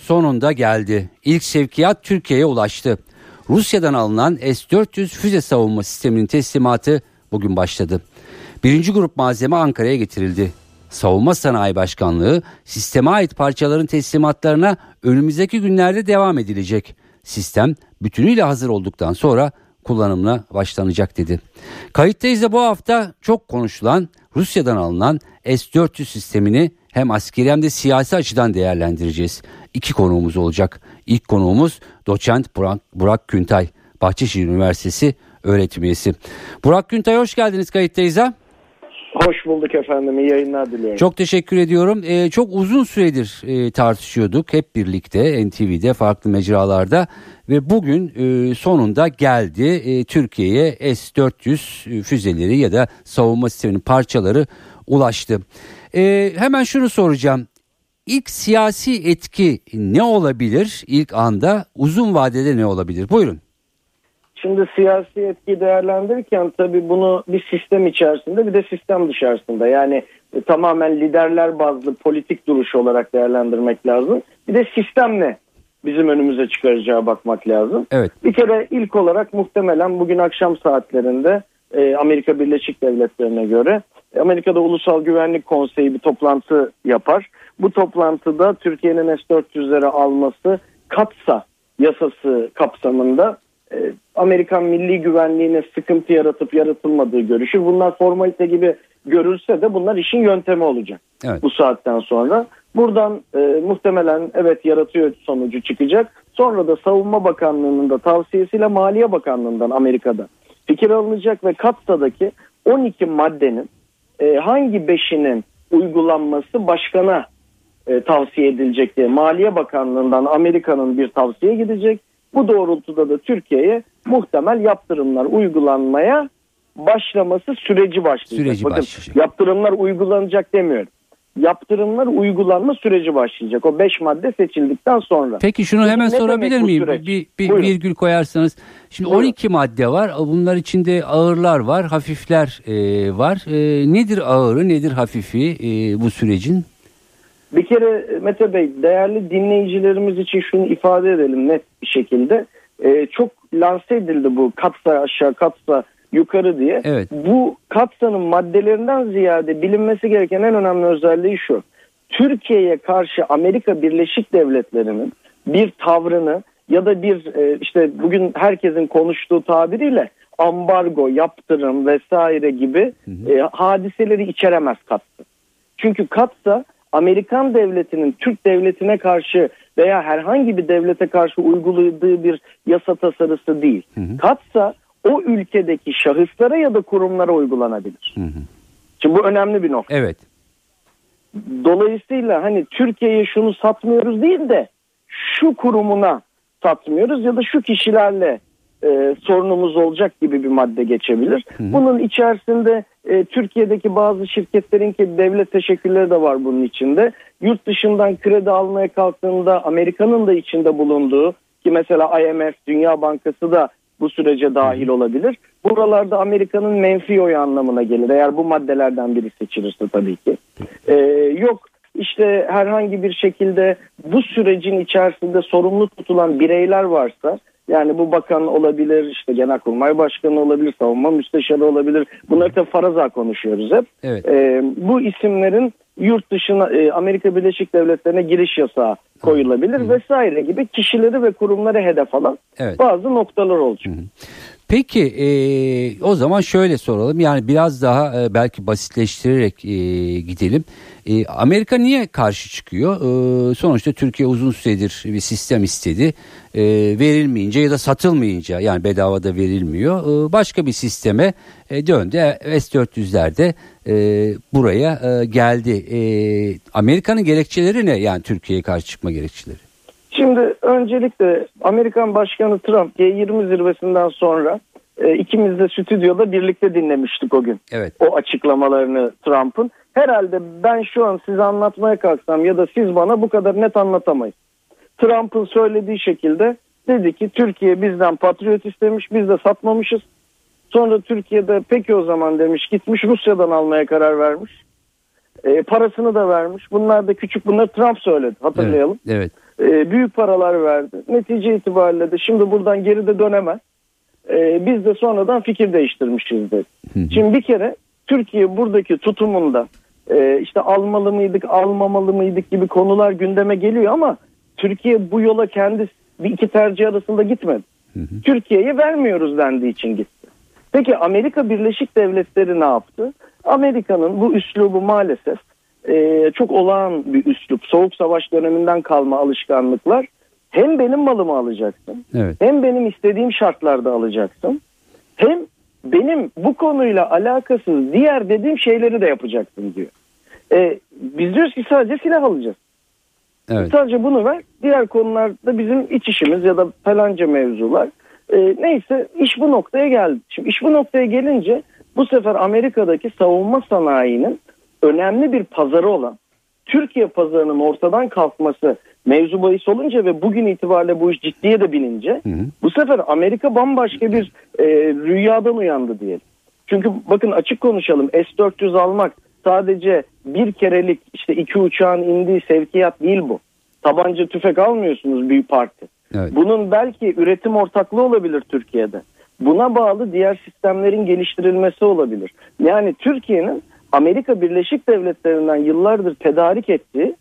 Sonunda geldi. İlk sevkiyat Türkiye'ye ulaştı. Rusya'dan alınan S-400 füze savunma sisteminin teslimatı bugün başladı. Birinci grup malzeme Ankara'ya getirildi. Savunma Sanayi Başkanlığı sisteme ait parçaların teslimatlarına önümüzdeki günlerde devam edilecek. Sistem bütünüyle hazır olduktan sonra kullanımına başlanacak dedi. Kayıttayız da bu hafta çok konuşulan Rusya'dan alınan S-400 sistemini hem askeri hem de siyasi açıdan değerlendireceğiz. İki konuğumuz olacak. İlk konuğumuz doçent Burak, Burak Küntay, Bahçeşehir Üniversitesi öğretim üyesi. Burak Küntay hoş geldiniz kayıttayız ha. Hoş bulduk efendim. İyi yayınlar diliyorum. Çok teşekkür ediyorum. Ee, çok uzun süredir e, tartışıyorduk hep birlikte NTV'de farklı mecralarda ve bugün e, sonunda geldi e, Türkiye'ye S-400 füzeleri ya da savunma sisteminin parçaları ulaştı. E, hemen şunu soracağım. İlk siyasi etki ne olabilir ilk anda uzun vadede ne olabilir? Buyurun. Şimdi siyasi etki değerlendirirken tabii bunu bir sistem içerisinde bir de sistem dışarısında yani e, tamamen liderler bazlı politik duruş olarak değerlendirmek lazım. Bir de sistem ne bizim önümüze çıkaracağı bakmak lazım. Evet. Bir kere ilk olarak muhtemelen bugün akşam saatlerinde e, Amerika Birleşik Devletleri'ne göre Amerika'da Ulusal Güvenlik Konseyi bir toplantı yapar. Bu toplantıda Türkiye'nin S-400'leri alması katsa yasası kapsamında e, Amerikan milli güvenliğine sıkıntı yaratıp yaratılmadığı görüşür. Bunlar formalite gibi görülse de bunlar işin yöntemi olacak Evet. bu saatten sonra. Buradan e, muhtemelen evet yaratıyor sonucu çıkacak. Sonra da Savunma Bakanlığı'nın da tavsiyesiyle Maliye Bakanlığı'ndan Amerika'da fikir alınacak ve Katsa'daki 12 maddenin e, hangi beşinin uygulanması başkana e, tavsiye edilecek diye Maliye Bakanlığı'ndan Amerika'nın bir tavsiye gidecek. Bu doğrultuda da Türkiye'ye muhtemel yaptırımlar uygulanmaya başlaması süreci başlayacak. Süreci Bakın başlayacak. yaptırımlar uygulanacak demiyorum. Yaptırımlar uygulanma süreci başlayacak. O 5 madde seçildikten sonra. Peki şunu hemen ne sorabilir miyim? Bir, bir Buyurun. virgül koyarsanız. Şimdi Buyurun. 12 madde var. Bunlar içinde ağırlar var, hafifler e, var. E, nedir ağırı, nedir hafifi e, bu sürecin? Bir kere Mete Bey değerli dinleyicilerimiz için şunu ifade edelim net bir şekilde. Ee, çok lanse edildi bu katsa aşağı katsa yukarı diye. Evet. Bu katsanın maddelerinden ziyade bilinmesi gereken en önemli özelliği şu. Türkiye'ye karşı Amerika Birleşik Devletleri'nin bir tavrını ya da bir e, işte bugün herkesin konuştuğu tabiriyle ambargo, yaptırım vesaire gibi e, hadiseleri içeremez katsa. Çünkü katsa Amerikan devletinin Türk devletine karşı veya herhangi bir devlete karşı uyguladığı bir yasa tasarısı değil. Katsa o ülkedeki şahıslara ya da kurumlara uygulanabilir. Şimdi bu önemli bir nokta. Evet. Dolayısıyla hani Türkiye'ye şunu satmıyoruz değil de şu kurumuna satmıyoruz ya da şu kişilerle e, sorunumuz olacak gibi bir madde geçebilir. Bunun içerisinde e, Türkiye'deki bazı şirketlerin ki devlet teşekkürleri de var bunun içinde. Yurt dışından kredi almaya kalktığında Amerika'nın da içinde bulunduğu ki mesela IMF, Dünya Bankası da bu sürece dahil olabilir. Buralarda Amerika'nın menfi oyu anlamına gelir. Eğer bu maddelerden biri seçilirse tabii ki. Ee, yok işte herhangi bir şekilde bu sürecin içerisinde sorumlu tutulan bireyler varsa yani bu bakan olabilir, işte genelkurmay başkanı olabilir, savunma müsteşarı olabilir. Bunları da faraza konuşuyoruz hep. Evet. Ee, bu isimlerin yurt dışına e, Amerika Birleşik Devletleri'ne giriş yasağı koyulabilir vesaire gibi kişileri ve kurumları hedef alan Evet. bazı noktalar olacak. Peki e, o zaman şöyle soralım yani biraz daha e, belki basitleştirerek e, gidelim. E, Amerika niye karşı çıkıyor? E, sonuçta Türkiye uzun süredir bir sistem istedi. E, verilmeyince ya da satılmayınca yani bedavada verilmiyor. E, başka bir sisteme e, döndü. S-400'ler de e, buraya e, geldi. E, Amerika'nın gerekçeleri ne yani Türkiye'ye karşı çıkma gerekçeleri? Şimdi öncelikle Amerikan Başkanı Trump G20 zirvesinden sonra e, ikimiz de stüdyoda birlikte dinlemiştik o gün. Evet. O açıklamalarını Trump'ın. Herhalde ben şu an size anlatmaya kalksam ya da siz bana bu kadar net anlatamayız. Trump'ın söylediği şekilde dedi ki Türkiye bizden patriot istemiş biz de satmamışız. Sonra Türkiye'de peki o zaman demiş gitmiş Rusya'dan almaya karar vermiş. E, parasını da vermiş. Bunlar da küçük bunlar Trump söyledi hatırlayalım. Evet. evet. E, büyük paralar verdi. Netice itibariyle de şimdi buradan geri de dönemez. E, biz de sonradan fikir değiştirmişiz dedi. Şimdi bir kere Türkiye buradaki tutumunda e, işte almalı mıydık almamalı mıydık gibi konular gündeme geliyor ama Türkiye bu yola kendi bir iki tercih arasında gitmedi. Türkiye'ye vermiyoruz dendiği için gitti. Peki Amerika Birleşik Devletleri ne yaptı? Amerika'nın bu üslubu maalesef e, çok olağan bir üslup. Soğuk savaş döneminden kalma alışkanlıklar. Hem benim malımı alacaksın, evet. hem benim istediğim şartlarda alacaksın, hem benim bu konuyla alakasız diğer dediğim şeyleri de yapacaksın diyor. E, biz diyoruz ki sadece silah alacağız. Evet. Sadece bunu ver. Diğer konularda bizim iç işimiz ya da falanca mevzular. E, neyse iş bu noktaya geldi. Şimdi iş bu noktaya gelince bu sefer Amerika'daki savunma sanayinin önemli bir pazarı olan Türkiye pazarının ortadan kalkması mevzu bahis olunca ve bugün itibariyle bu iş ciddiye de binince hı hı. bu sefer Amerika bambaşka bir e, rüyadan uyandı diyelim. Çünkü bakın açık konuşalım S-400 almak sadece bir kerelik işte iki uçağın indiği sevkiyat değil bu. Tabanca tüfek almıyorsunuz büyük parti. Evet. Bunun belki üretim ortaklığı olabilir Türkiye'de. Buna bağlı diğer sistemlerin geliştirilmesi olabilir. Yani Türkiye'nin Amerika Birleşik Devletleri'nden yıllardır tedarik ettiği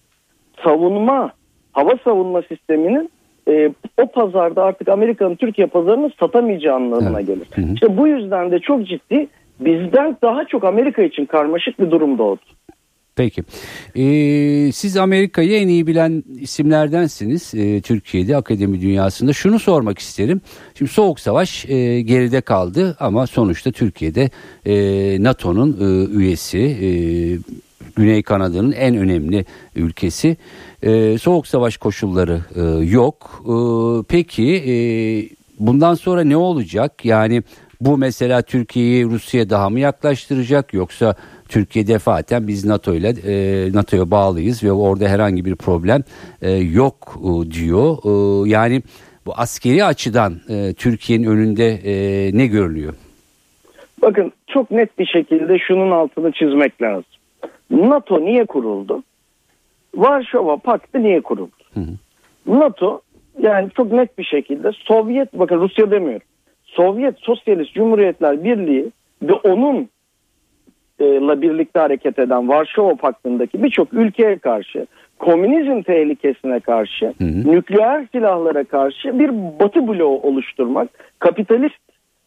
savunma, hava savunma sisteminin e, o pazarda artık Amerika'nın Türkiye pazarını satamayacağı anlamına gelir. Hı hı. İşte bu yüzden de çok ciddi bizden daha çok Amerika için karmaşık bir durum doğdu. Peki. Ee, siz Amerika'yı en iyi bilen isimlerdensiniz e, Türkiye'de akademi dünyasında. Şunu sormak isterim. Şimdi Soğuk Savaş e, geride kaldı ama sonuçta Türkiye'de e, NATO'nun e, üyesi. E, Güney Kanada'nın en önemli ülkesi. E, soğuk savaş koşulları e, yok. E, peki e, bundan sonra ne olacak? Yani bu mesela Türkiye'yi Rusya'ya daha mı yaklaştıracak yoksa Türkiye defaten biz NATO ile e, NATO'ya bağlıyız ve orada herhangi bir problem e, yok e, diyor. E, yani bu askeri açıdan e, Türkiye'nin önünde e, ne görülüyor? Bakın çok net bir şekilde şunun altını çizmek lazım. NATO niye kuruldu? Varşova Paktı niye kuruldu? Hı hı. NATO yani çok net bir şekilde Sovyet bakın Rusya demiyorum. Sovyet Sosyalist Cumhuriyetler Birliği ve onun ile birlikte hareket eden Varşova Paktı'ndaki birçok ülkeye karşı komünizm tehlikesine karşı hı hı. nükleer silahlara karşı bir batı bloğu oluşturmak kapitalist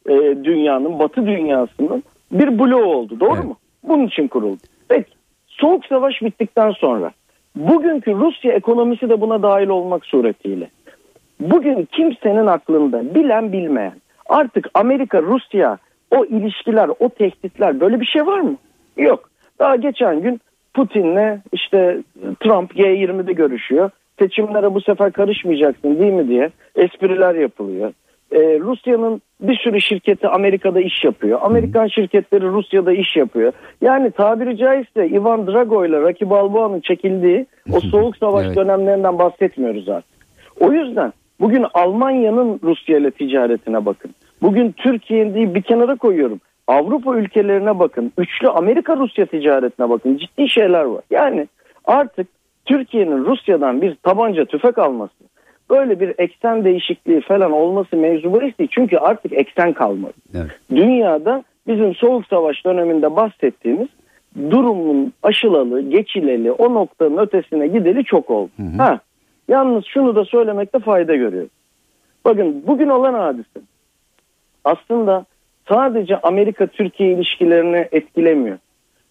e, dünyanın batı dünyasının bir bloğu oldu doğru evet. mu? Bunun için kuruldu. Peki soğuk savaş bittikten sonra bugünkü Rusya ekonomisi de buna dahil olmak suretiyle bugün kimsenin aklında bilen bilmeyen artık Amerika Rusya o ilişkiler, o tehditler böyle bir şey var mı? Yok. Daha geçen gün Putin'le işte Trump G20'de görüşüyor. Seçimlere bu sefer karışmayacaksın değil mi diye espriler yapılıyor. Ee, Rusya'nın bir sürü şirketi Amerika'da iş yapıyor. Amerikan şirketleri Rusya'da iş yapıyor. Yani tabiri caizse Ivan Drago ile Rocky Balboa'nın çekildiği o soğuk savaş evet. dönemlerinden bahsetmiyoruz artık. O yüzden bugün Almanya'nın Rusya ile ticaretine bakın. Bugün Türkiye'yi bir kenara koyuyorum. Avrupa ülkelerine bakın. Üçlü Amerika-Rusya ticaretine bakın. Ciddi şeyler var. Yani artık Türkiye'nin Rusya'dan bir tabanca tüfek alması, böyle bir eksen değişikliği falan olması mevzu bahis değil. Çünkü artık eksen kalmadı. Evet. Dünyada bizim Soğuk Savaş döneminde bahsettiğimiz durumun aşılalı, geçileli, o noktanın ötesine gideli çok oldu. Hı hı. Ha, yalnız şunu da söylemekte fayda görüyorum. Bakın bugün olan hadise aslında sadece Amerika-Türkiye ilişkilerini etkilemiyor.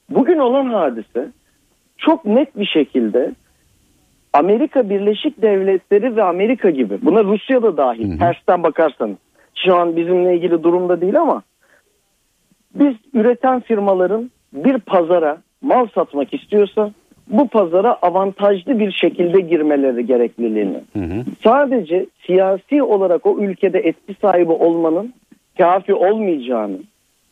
Bugün olan hadise çok net bir şekilde Amerika Birleşik Devletleri ve Amerika gibi buna Rusya da dahil hı tersten bakarsanız şu an bizimle ilgili durumda değil ama biz üreten firmaların bir pazara mal satmak istiyorsa bu pazara avantajlı bir şekilde girmeleri gerekliliğini. Hı hı. Sadece siyasi olarak o ülkede etki sahibi olmanın kafi olmayacağını,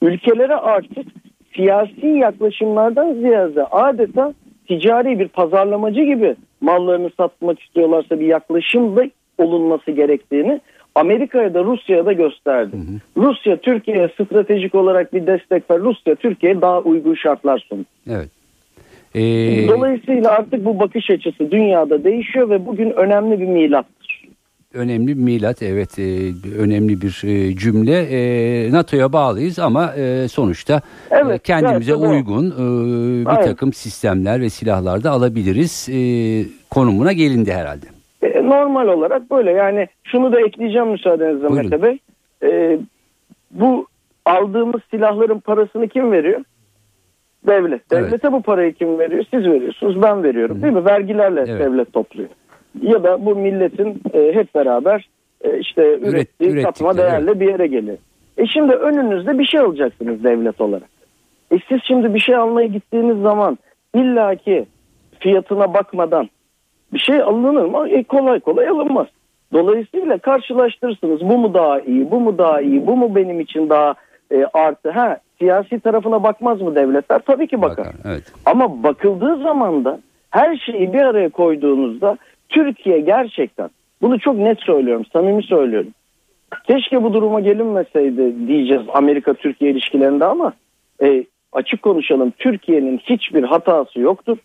ülkelere artık siyasi yaklaşımlardan ziyade adeta ticari bir pazarlamacı gibi mallarını satmak istiyorlarsa bir yaklaşımda olunması gerektiğini Amerika'ya da Rusya'ya da gösterdi. Hı hı. Rusya Türkiye'ye stratejik olarak bir destek ver. Rusya Türkiye'ye daha uygun şartlar sundu. Evet. Ee... Dolayısıyla artık bu bakış açısı dünyada değişiyor ve bugün önemli bir milattır. Önemli bir milat evet e, önemli bir e, cümle e, NATO'ya bağlıyız ama e, sonuçta e, evet, e, kendimize evet, uygun e, bir Aynen. takım sistemler ve silahlar da alabiliriz e, konumuna gelindi herhalde. E, normal olarak böyle yani şunu da ekleyeceğim müsaadenizle Mete Bey. E, bu aldığımız silahların parasını kim veriyor? Devlet. Devlete evet. bu parayı kim veriyor? Siz veriyorsunuz, ben veriyorum. Hı. Değil mi? Vergilerle evet. devlet topluyor. Ya da bu milletin e, hep beraber e, işte ürettiği Üret, katma değerle evet. bir yere geliyor. E şimdi önünüzde bir şey alacaksınız devlet olarak. E siz şimdi bir şey almaya gittiğiniz zaman illaki fiyatına bakmadan bir şey alınır mı? E kolay kolay alınmaz. Dolayısıyla karşılaştırırsınız. Bu mu daha iyi, bu mu daha iyi, bu mu benim için daha e, artı. Ha siyasi tarafına bakmaz mı devletler? Tabii ki bakar. bakar evet. Ama bakıldığı zaman da her şeyi bir araya koyduğunuzda Türkiye gerçekten bunu çok net söylüyorum, samimi söylüyorum. Keşke bu duruma gelinmeseydi diyeceğiz Amerika-Türkiye ilişkilerinde ama e, açık konuşalım Türkiye'nin hiçbir hatası yoktur.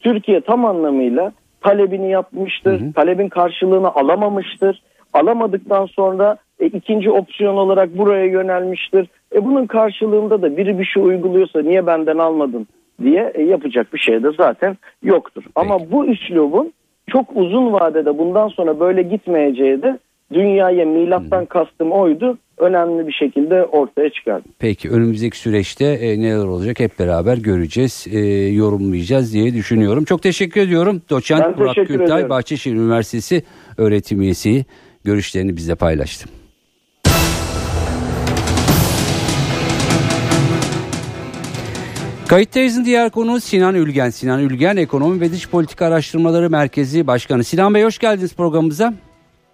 Türkiye tam anlamıyla talebini yapmıştır. Hı hı. Talebin karşılığını alamamıştır. Alamadıktan sonra e, ikinci opsiyon olarak buraya yönelmiştir. E, bunun karşılığında da biri bir şey uyguluyorsa niye benden almadın diye e, yapacak bir şey de zaten yoktur. Peki. Ama bu üslubun çok uzun vadede bundan sonra böyle gitmeyeceği de dünyaya milattan kastım oydu önemli bir şekilde ortaya çıkardı. Peki önümüzdeki süreçte e, neler olacak hep beraber göreceğiz, e, yorumlayacağız diye düşünüyorum. Çok teşekkür ediyorum. Doçent ben Burak Gültay, ederim. Bahçeşehir Üniversitesi öğretim üyesi görüşlerini bize paylaştı. Kayıttayız'ın diğer konuğu Sinan Ülgen. Sinan Ülgen Ekonomi ve Dış Politika Araştırmaları Merkezi Başkanı. Sinan Bey hoş geldiniz programımıza.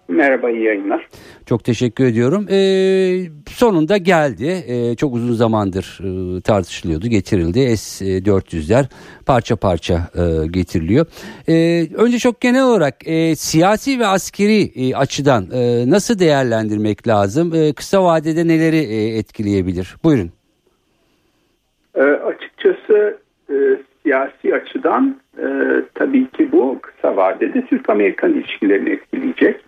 Merhaba iyi yayınlar. Çok teşekkür ediyorum. Ee, sonunda geldi. Ee, çok uzun zamandır e, tartışılıyordu, getirildi. S-400'ler parça parça e, getiriliyor. Ee, önce çok genel olarak e, siyasi ve askeri e, açıdan e, nasıl değerlendirmek lazım? E, kısa vadede neleri e, etkileyebilir? Buyurun. Açıkçası e, siyasi açıdan e, tabii ki bu kısa vadede Türk-Amerikan ilişkilerini etkileyecek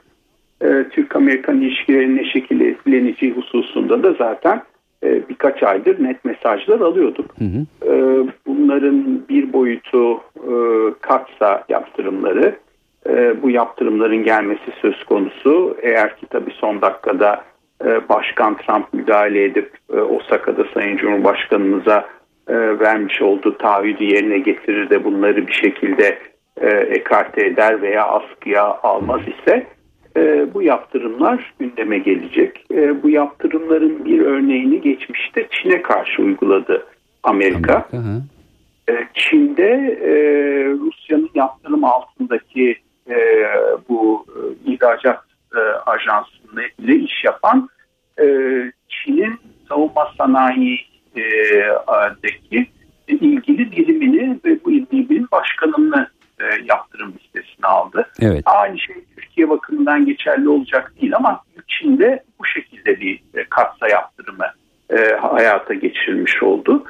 e, Türk-Amerikan ilişkilerinin ne şekilde etkileneceği hususunda da zaten e, birkaç aydır net mesajlar alıyorduk. Hı hı. E, bunların bir boyutu e, katsa yaptırımları, e, bu yaptırımların gelmesi söz konusu. Eğer ki tabii son dakikada e, Başkan Trump müdahale edip e, Osaka'da Sayın Cumhurbaşkanımıza e, vermiş olduğu taahhüdü yerine getirir de bunları bir şekilde e, ekarte eder veya askıya almaz ise e, bu yaptırımlar gündeme gelecek. E, bu yaptırımların bir örneğini geçmişte Çin'e karşı uyguladı Amerika. Amerika e, Çin'de e, Rusya'nın yaptırım altındaki e, bu ihracat e, ajansında ile iş yapan e, Çin'in savunma sanayi deki ilgili birimini ve bu birimin başkanını e, yaptırım listesine aldı. Evet. Aynı şey Türkiye bakımından geçerli olacak değil ama Çin'de bu şekilde bir e, katsa yaptırımı e, hayata geçirilmiş oldu.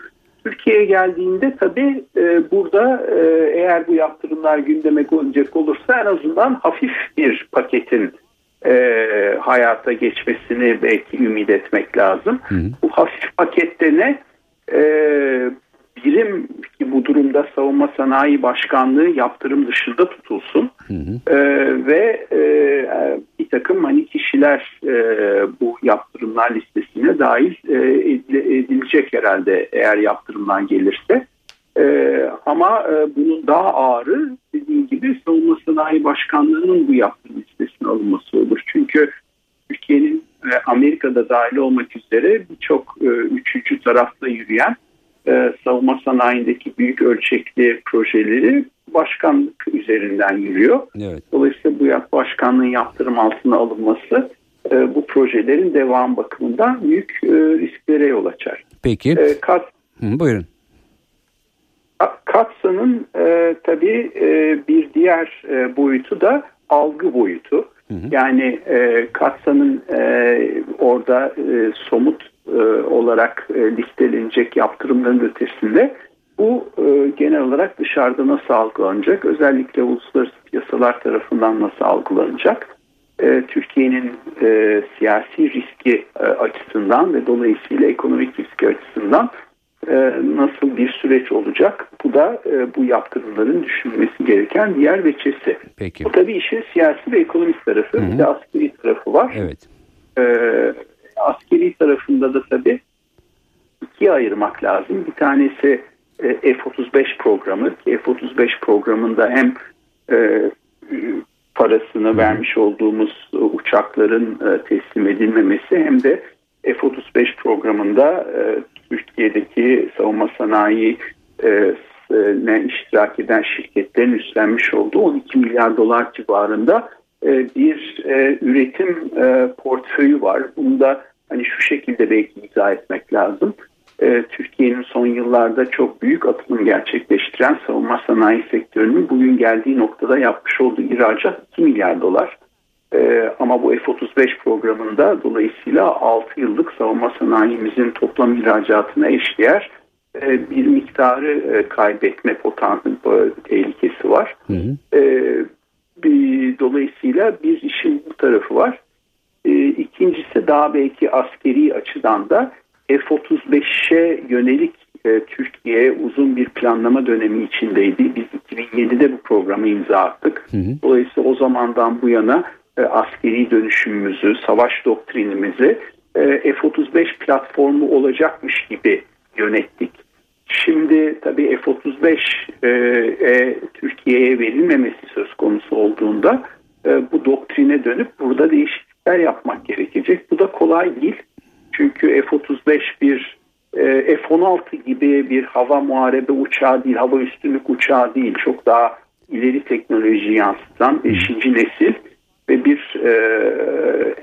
Türkiye'ye geldiğinde tabii e, burada e, eğer bu yaptırımlar gündeme gelecek olursa en azından hafif bir paketin e, hayata geçmesini belki ümit etmek lazım. Hı hı. Bu hafif pakette ne? E, birim ki bu durumda savunma sanayi başkanlığı yaptırım dışında tutulsun hı hı. E, ve e, bir takım hani kişiler e, bu yaptırımlar listesine dahil e, edilecek herhalde eğer yaptırımdan gelirse. E, ama e, bunun daha ağırı dediğim gibi savunma sanayi başkanlığının bu yaptırım listesine alınması olur. Çünkü Türkiye'nin e, Amerika'da dahil olmak üzere birçok e, üçüncü tarafta yürüyen e, savunma sanayindeki büyük ölçekli projeleri başkanlık üzerinden yürüyor. Evet. Dolayısıyla bu başkanlığın yaptırım altına alınması e, bu projelerin devam bakımından büyük e, risklere yol açar. Peki. E, Kat, Hı, buyurun. Katsa'nın e, tabii e, bir diğer e, boyutu da algı boyutu. Hı hı. Yani e, Katsa'nın e, orada e, somut e, olarak e, listelenecek yaptırımların ötesinde bu e, genel olarak dışarıda nasıl algılanacak? Özellikle uluslararası piyasalar tarafından nasıl algılanacak? E, Türkiye'nin e, siyasi riski e, açısından ve dolayısıyla ekonomik riski açısından nasıl bir süreç olacak? Bu da e, bu yaptırımların düşünülmesi gereken diğer veçesi. Peki. Bu tabii işin siyasi ve ekonomik tarafı. Hı-hı. Bir de askeri tarafı var. Evet. E, askeri tarafında da tabii ikiye ayırmak lazım. Bir tanesi e, F-35 programı. F-35 programında hem e, parasını Hı-hı. vermiş olduğumuz uçakların e, teslim edilmemesi hem de F-35 programında e, Türkiye'deki savunma sanayi e, ne iştirak eden şirketlerin üstlenmiş olduğu 12 milyar dolar civarında e, bir e, üretim e, portföyü var. Bunu da hani şu şekilde belki izah etmek lazım. E, Türkiye'nin son yıllarda çok büyük atılım gerçekleştiren savunma sanayi sektörünün bugün geldiği noktada yapmış olduğu ihracat 2 milyar dolar. Ee, ama bu F-35 programında dolayısıyla 6 yıllık savunma sanayimizin toplam ihracatına eşdeğer e, bir miktarı e, kaybetme potansiyeli tehlikesi var. Hı hı. E, bir, dolayısıyla bir işin bu tarafı var. E, ikincisi daha belki askeri açıdan da F-35'e yönelik e, Türkiye uzun bir planlama dönemi içindeydi. Biz 2007'de bu programı imza attık. Hı hı. Dolayısıyla o zamandan bu yana e, askeri dönüşümümüzü, savaş doktrinimizi e, F-35 platformu olacakmış gibi yönettik. Şimdi tabii F-35 e, Türkiye'ye verilmemesi söz konusu olduğunda e, bu doktrine dönüp burada değişiklikler yapmak gerekecek. Bu da kolay değil. Çünkü F-35 bir e, F-16 gibi bir hava muharebe uçağı değil, hava üstünlük uçağı değil. Çok daha ileri teknoloji yansıtan 5. nesil ve bir e,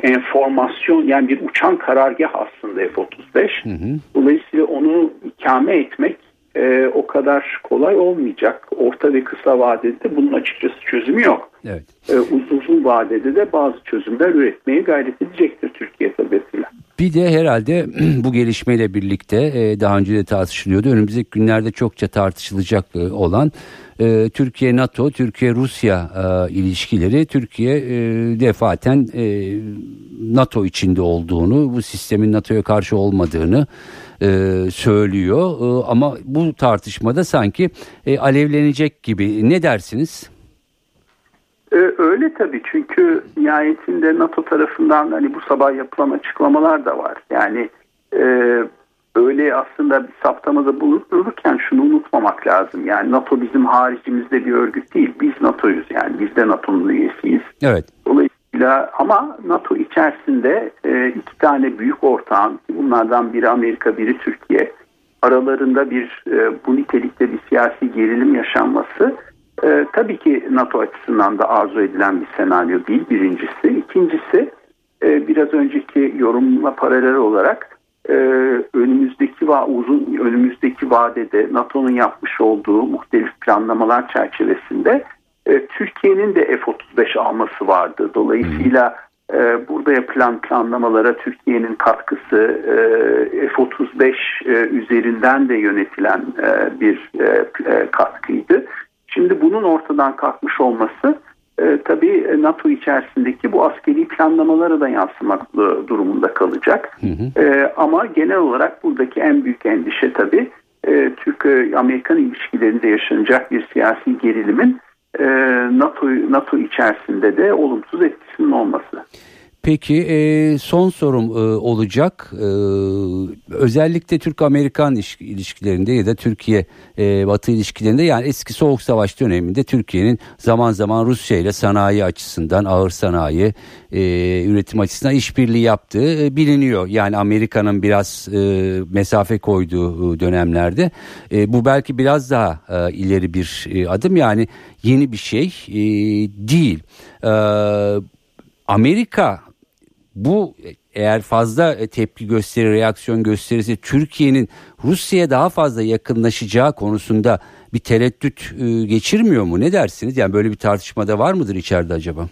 enformasyon yani bir uçan karargah aslında F-35. Hı hı. Dolayısıyla onu ikame etmek e, o kadar kolay olmayacak. Orta ve kısa vadede bunun açıkçası çözümü yok. Evet. E, uzun, uzun vadede de bazı çözümler üretmeye gayret edecektir Türkiye tabiatıyla. Bir de herhalde bu gelişmeyle birlikte e, daha önce de tartışılıyordu. Önümüzdeki günlerde çokça tartışılacak e, olan e, Türkiye NATO, Türkiye Rusya ilişkileri. Türkiye defaten NATO içinde olduğunu, bu sistemin NATO'ya karşı olmadığını söylüyor. Ama bu tartışmada sanki alevlenecek gibi. Ne dersiniz? Ee, öyle tabii çünkü nihayetinde NATO tarafından hani bu sabah yapılan açıklamalar da var. Yani e, öyle aslında bir saptamada bulunurken şunu unutmamak lazım. Yani NATO bizim haricimizde bir örgüt değil. Biz NATO'yuz yani biz de NATO'nun üyesiyiz. Evet. Dolayısıyla ama NATO içerisinde e, iki tane büyük ortağın bunlardan biri Amerika biri Türkiye aralarında bir e, bu nitelikte bir siyasi gerilim yaşanması e, tabii ki NATO açısından da arzu edilen bir senaryo değil birincisi. İkincisi e, biraz önceki yorumla paralel olarak e, önümüzdeki va uzun önümüzdeki vadede NATO'nun yapmış olduğu muhtelif planlamalar çerçevesinde e, Türkiye'nin de F-35 alması vardı. Dolayısıyla e, burada yapılan planlamalara Türkiye'nin katkısı e, F-35 e, üzerinden de yönetilen e, bir e, e katkıydı. Şimdi bunun ortadan kalkmış olması e, tabii NATO içerisindeki bu askeri planlamalara da yansımak durumunda kalacak. Hı hı. E, ama genel olarak buradaki en büyük endişe tabii e, Türk-Amerikan ilişkilerinde yaşanacak bir siyasi gerilimin e, NATO NATO içerisinde de olumsuz etkisinin olması. Peki e, son sorum e, olacak. E, özellikle Türk-Amerikan ilişkilerinde ya da Türkiye-Batı e, ilişkilerinde yani eski Soğuk Savaş döneminde Türkiye'nin zaman zaman Rusya ile sanayi açısından ağır sanayi e, üretim açısından işbirliği yaptığı e, biliniyor. Yani Amerika'nın biraz e, mesafe koyduğu dönemlerde. E, bu belki biraz daha e, ileri bir e, adım yani yeni bir şey e, değil. E, Amerika bu eğer fazla tepki gösterir, reaksiyon gösterirse Türkiye'nin Rusya'ya daha fazla yakınlaşacağı konusunda bir tereddüt e, geçirmiyor mu? Ne dersiniz? Yani böyle bir tartışmada var mıdır içeride acaba?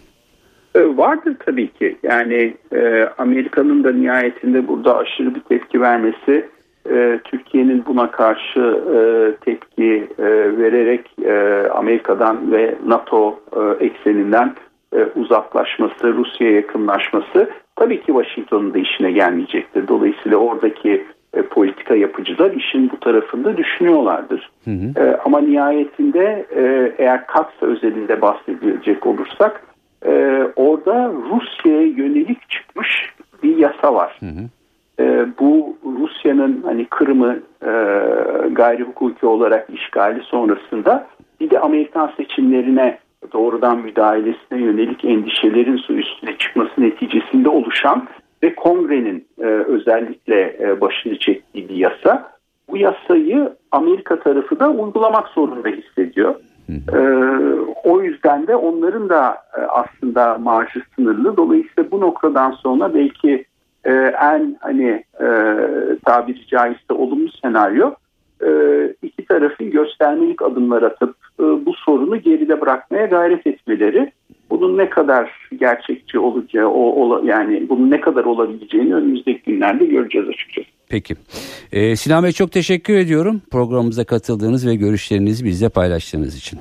E, vardır tabii ki. Yani e, Amerika'nın da nihayetinde burada aşırı bir tepki vermesi, e, Türkiye'nin buna karşı e, tepki e, vererek e, Amerika'dan ve NATO e, ekseninden e, uzaklaşması, Rusya'ya yakınlaşması tabii ki Washington'un da işine gelmeyecektir. Dolayısıyla oradaki e, politika yapıcılar işin bu tarafında düşünüyorlardır. Hı hı. E, ama nihayetinde e, eğer Katsa özelinde bahsedilecek olursak e, orada Rusya'ya yönelik çıkmış bir yasa var. Hı hı. E, bu Rusya'nın hani Kırım'ı e, gayri hukuki olarak işgali sonrasında bir de Amerikan seçimlerine doğrudan müdahalesine yönelik endişelerin su üstüne çıkması neticesinde oluşan ve kongrenin e, özellikle e, başını çektiği bir yasa. Bu yasayı Amerika tarafı da uygulamak zorunda hissediyor. E, o yüzden de onların da e, aslında marjı sınırlı. Dolayısıyla bu noktadan sonra belki e, en hani e, tabiri caizse olumlu senaryo e, iki tarafın göstermelik adımlar atıp bu sorunu geride bırakmaya gayret etmeleri bunun ne kadar gerçekçi olacağı o, yani bunun ne kadar olabileceğini önümüzdeki günlerde göreceğiz açıkçası. Peki. Ee, Sinan Bey çok teşekkür ediyorum programımıza katıldığınız ve görüşlerinizi bizle paylaştığınız için.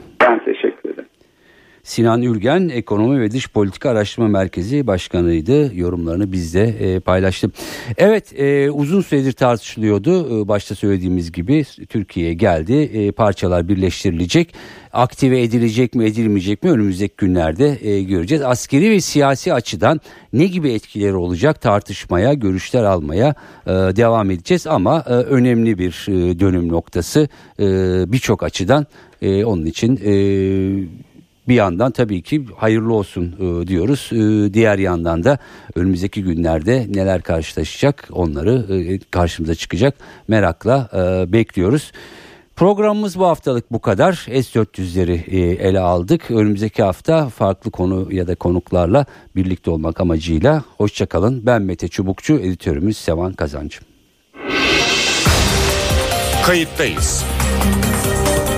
Sinan Ürgen Ekonomi ve Dış Politika Araştırma Merkezi Başkanı'ydı. Yorumlarını bizde e, paylaştı. Evet e, uzun süredir tartışılıyordu. E, başta söylediğimiz gibi Türkiye'ye geldi. E, parçalar birleştirilecek. Aktive edilecek mi edilmeyecek mi önümüzdeki günlerde e, göreceğiz. Askeri ve siyasi açıdan ne gibi etkileri olacak tartışmaya, görüşler almaya e, devam edeceğiz. Ama e, önemli bir e, dönüm noktası e, birçok açıdan. E, onun için... E, bir yandan tabii ki hayırlı olsun e, diyoruz. E, diğer yandan da önümüzdeki günlerde neler karşılaşacak onları e, karşımıza çıkacak merakla bekliyoruz. Programımız bu haftalık bu kadar. S400'leri e, ele aldık. Önümüzdeki hafta farklı konu ya da konuklarla birlikte olmak amacıyla. Hoşçakalın. Ben Mete Çubukçu, editörümüz Sevan Kazancı. Kayıttayız.